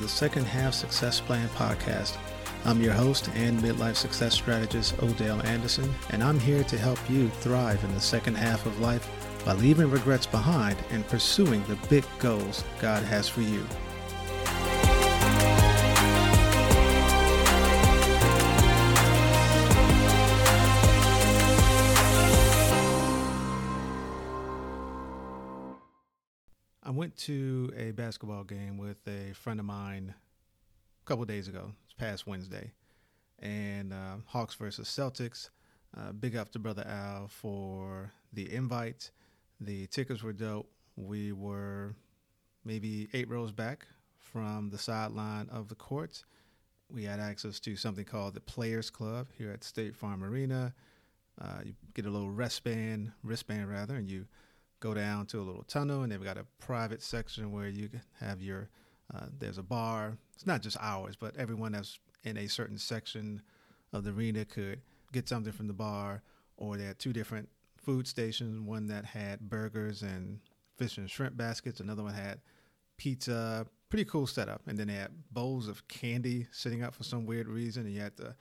the Second Half Success Plan podcast. I'm your host and midlife success strategist, Odell Anderson, and I'm here to help you thrive in the second half of life by leaving regrets behind and pursuing the big goals God has for you. Went to a basketball game with a friend of mine a couple days ago, it's past Wednesday, and uh, Hawks versus Celtics. Uh, big up to Brother Al for the invite. The tickets were dope. We were maybe eight rows back from the sideline of the courts. We had access to something called the Players Club here at State Farm Arena. Uh, you get a little wristband, wristband rather, and you go down to a little tunnel, and they've got a private section where you have your. Uh, there's a bar. It's not just ours, but everyone that's in a certain section of the arena could get something from the bar, or they had two different food stations. One that had burgers and fish and shrimp baskets. Another one had pizza. Pretty cool setup. And then they had bowls of candy sitting up for some weird reason. And you had the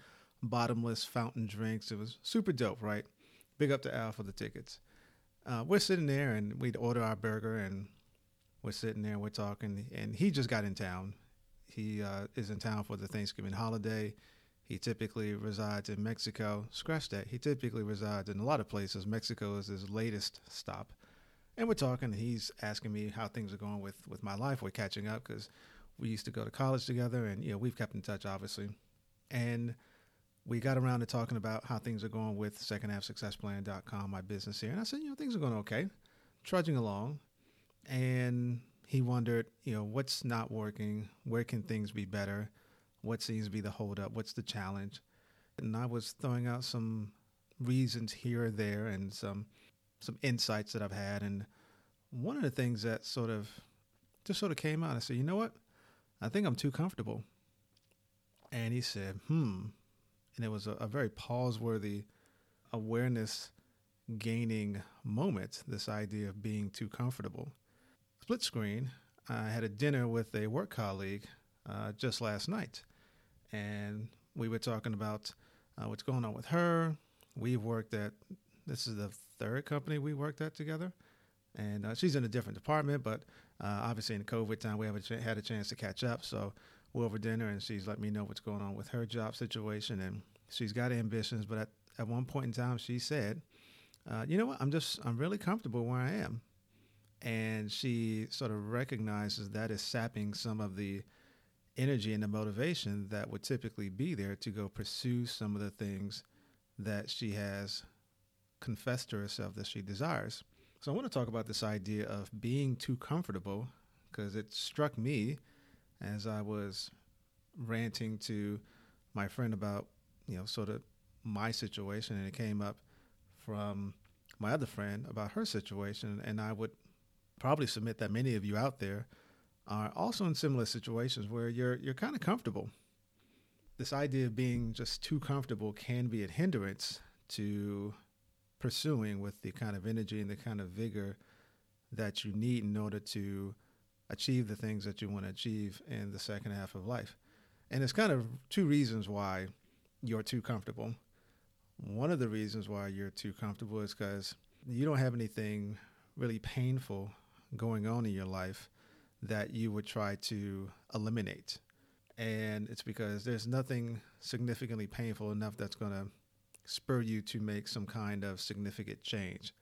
bottomless fountain drinks. It was super dope, right? Big up to Al for the tickets uh, we're sitting there and we'd order our burger and we're sitting there and we're talking and he just got in town. He uh, is in town for the thanksgiving holiday. He typically resides in mexico. Scratch that. He typically resides in a lot of places. Mexico is his latest stop. And we're talking. He's asking me how things are going with, with my life. We're catching up because we used to go to college together and you know we've kept in touch obviously. And we got around to talking about how things are going with secondhalfsuccessplan.com, my business here. And I said, you know, things are going okay, trudging along. And he wondered, you know, what's not working? Where can things be better? What seems to be the holdup? What's the challenge? And I was throwing out some reasons here or there and some some insights that I've had. And one of the things that sort of just sort of came out, I said, you know what? I think I'm too comfortable. And he said, hmm, and it was a, a very pause-worthy awareness gaining moment. This idea of being too comfortable. Split screen. I had a dinner with a work colleague uh, just last night, and we were talking about uh, what's going on with her. We've worked at this is the third company we worked at together, and uh, she's in a different department, but uh, obviously in COVID time we haven't had a chance to catch up. So over dinner, and she's let me know what's going on with her job situation, and she's got ambitions. But at, at one point in time, she said, uh, "You know what? I'm just I'm really comfortable where I am," and she sort of recognizes that is sapping some of the energy and the motivation that would typically be there to go pursue some of the things that she has confessed to herself that she desires. So I want to talk about this idea of being too comfortable because it struck me as I was ranting to my friend about, you know, sort of my situation, and it came up from my other friend about her situation, and I would probably submit that many of you out there are also in similar situations where you're you're kind of comfortable. This idea of being just too comfortable can be a hindrance to pursuing with the kind of energy and the kind of vigor that you need in order to achieve the things that you want to achieve in the second half of life. And it's kind of two reasons why you're too comfortable. One of the reasons why you're too comfortable is because you don't have anything really painful going on in your life that you would try to eliminate. And it's because there's nothing significantly painful enough that's going to spur you to make some kind of significant change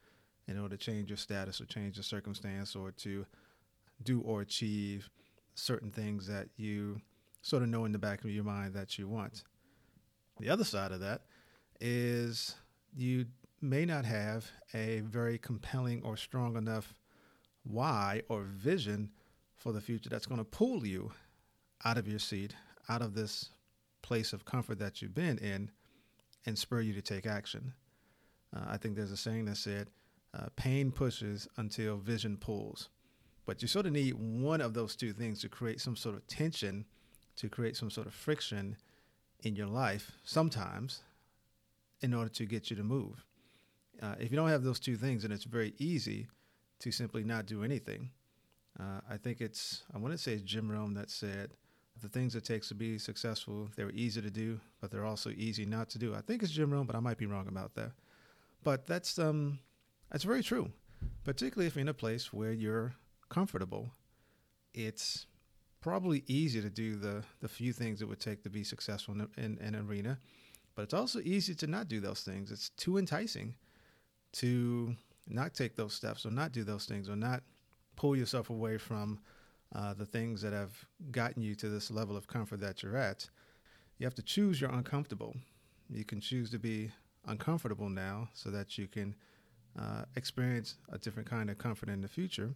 in order to change your status or change your circumstance or to do or achieve certain things that you sort of know in the back of your mind that you want. The other side of that is you may not have a very compelling or strong enough why or vision for the future that's going to pull you out of your seat, out of this place of comfort that you've been in, and spur you to take action. Uh, I think there's a saying that said, uh, pain pushes until vision pulls. But you sort of need one of those two things to create some sort of tension, to create some sort of friction in your life sometimes in order to get you to move. Uh, if you don't have those two things, then it's very easy to simply not do anything. Uh, I think it's, I want to say it's Jim Rohn that said, the things it takes to be successful, they're easy to do, but they're also easy not to do. I think it's Jim Rohn, but I might be wrong about that. But that's um, that's very true, particularly if you're in a place where you're comfortable. It's probably easy to do the the few things it would take to be successful in, in, in an arena, but it's also easy to not do those things. It's too enticing to not take those steps or not do those things or not pull yourself away from uh, the things that have gotten you to this level of comfort that you're at. You have to choose your uncomfortable. You can choose to be uncomfortable now so that you can uh, experience a different kind of comfort in the future,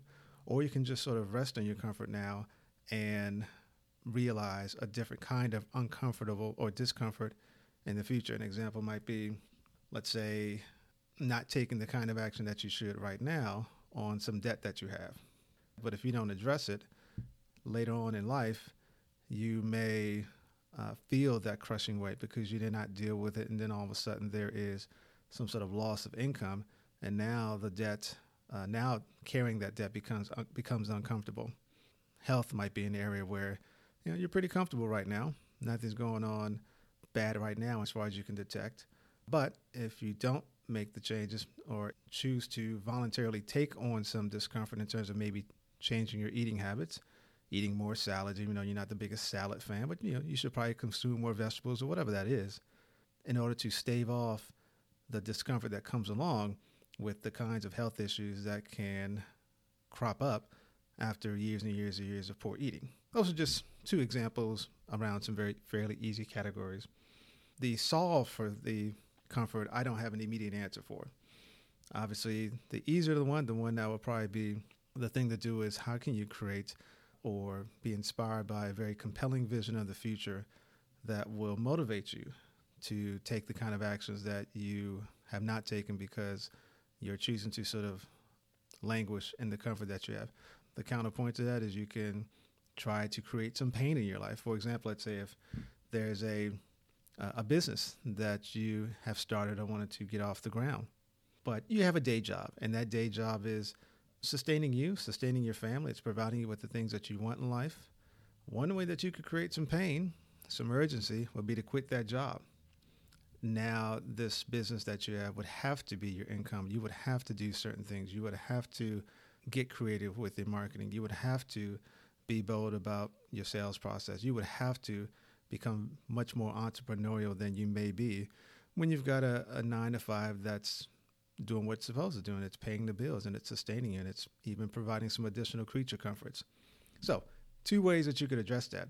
or you can just sort of rest in your comfort now and realize a different kind of uncomfortable or discomfort in the future. An example might be, let's say, not taking the kind of action that you should right now on some debt that you have. But if you don't address it later on in life, you may uh, feel that crushing weight because you did not deal with it. And then all of a sudden, there is some sort of loss of income. And now the debt, uh, now carrying that debt becomes, uh, becomes uncomfortable. Health might be an area where you know, you're pretty comfortable right now. Nothing's going on bad right now as far as you can detect. But if you don't make the changes or choose to voluntarily take on some discomfort in terms of maybe changing your eating habits, eating more salads, even though you're not the biggest salad fan, but you know, you should probably consume more vegetables or whatever that is in order to stave off the discomfort that comes along with the kinds of health issues that can crop up after years and years and years of poor eating. Those are just two examples around some very fairly easy categories. The solve for the comfort, I don't have an immediate answer for. Obviously, the easier the one, the one that would probably be the thing to do is how can you create or be inspired by a very compelling vision of the future that will motivate you to take the kind of actions that you have not taken because you're choosing to sort of languish in the comfort that you have. The counterpoint to that is you can try to create some pain in your life. For example, let's say if there's a a business that you have started or wanted to get off the ground, but you have a day job, and that day job is sustaining you, sustaining your family. It's providing you with the things that you want in life. One way that you could create some pain, some urgency, would be to quit that job. Now, this business that you have would have to be your income. You would have to do certain things. You would have to get creative with your marketing. You would have to be bold about your sales process. You would have to become much more entrepreneurial than you may be when you've got a, a nine to five that's doing what it's supposed to do, and it's paying the bills, and it's sustaining you, and it's even providing some additional creature comforts. So, two ways that you could address that.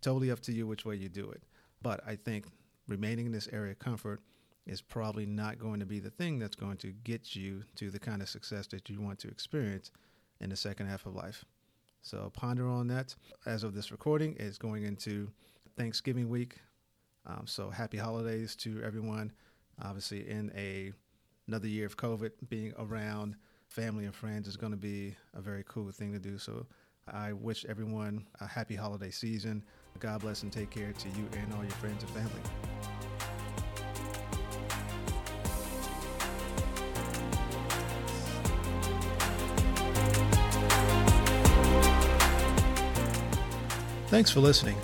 Totally up to you which way you do it. But I think remaining in this area of comfort is probably not going to be the thing that's going to get you to the kind of success that you want to experience in the second half of life. So ponder on that. As of this recording, it's going into Thanksgiving week. Um, so happy holidays to everyone. Obviously, in a another year of COVID, being around family and friends is going to be a very cool thing to do. So I wish everyone a happy holiday season. God bless and take care to you and all your friends and family. Thanks for listening.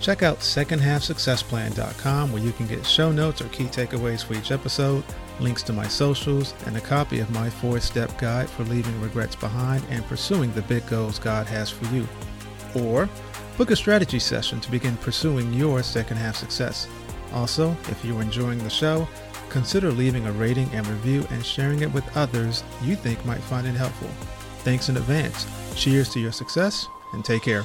Check out secondhalfsuccessplan.com where you can get show notes or key takeaways for each episode links to my socials, and a copy of my four step guide for leaving regrets behind and pursuing the big goals God has for you. Or book a strategy session to begin pursuing your second half success. Also, if you're enjoying the show, consider leaving a rating and review and sharing it with others you think might find it helpful. Thanks in advance. Cheers to your success and take care.